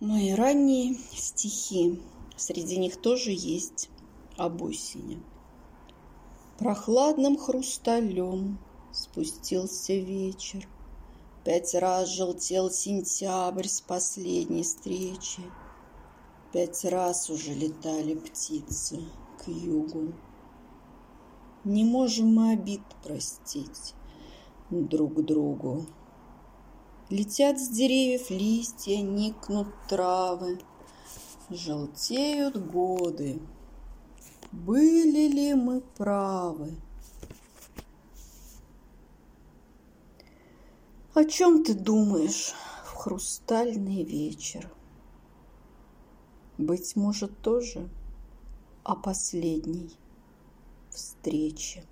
Мои ранние стихи, среди них тоже есть об осени. Прохладным хрусталем спустился вечер. Пять раз желтел сентябрь с последней встречи. Пять раз уже летали птицы к югу. Не можем мы обид простить друг другу. Летят с деревьев листья, никнут травы, Желтеют годы. Были ли мы правы? О чем ты думаешь в хрустальный вечер? Быть может, тоже о последней встрече.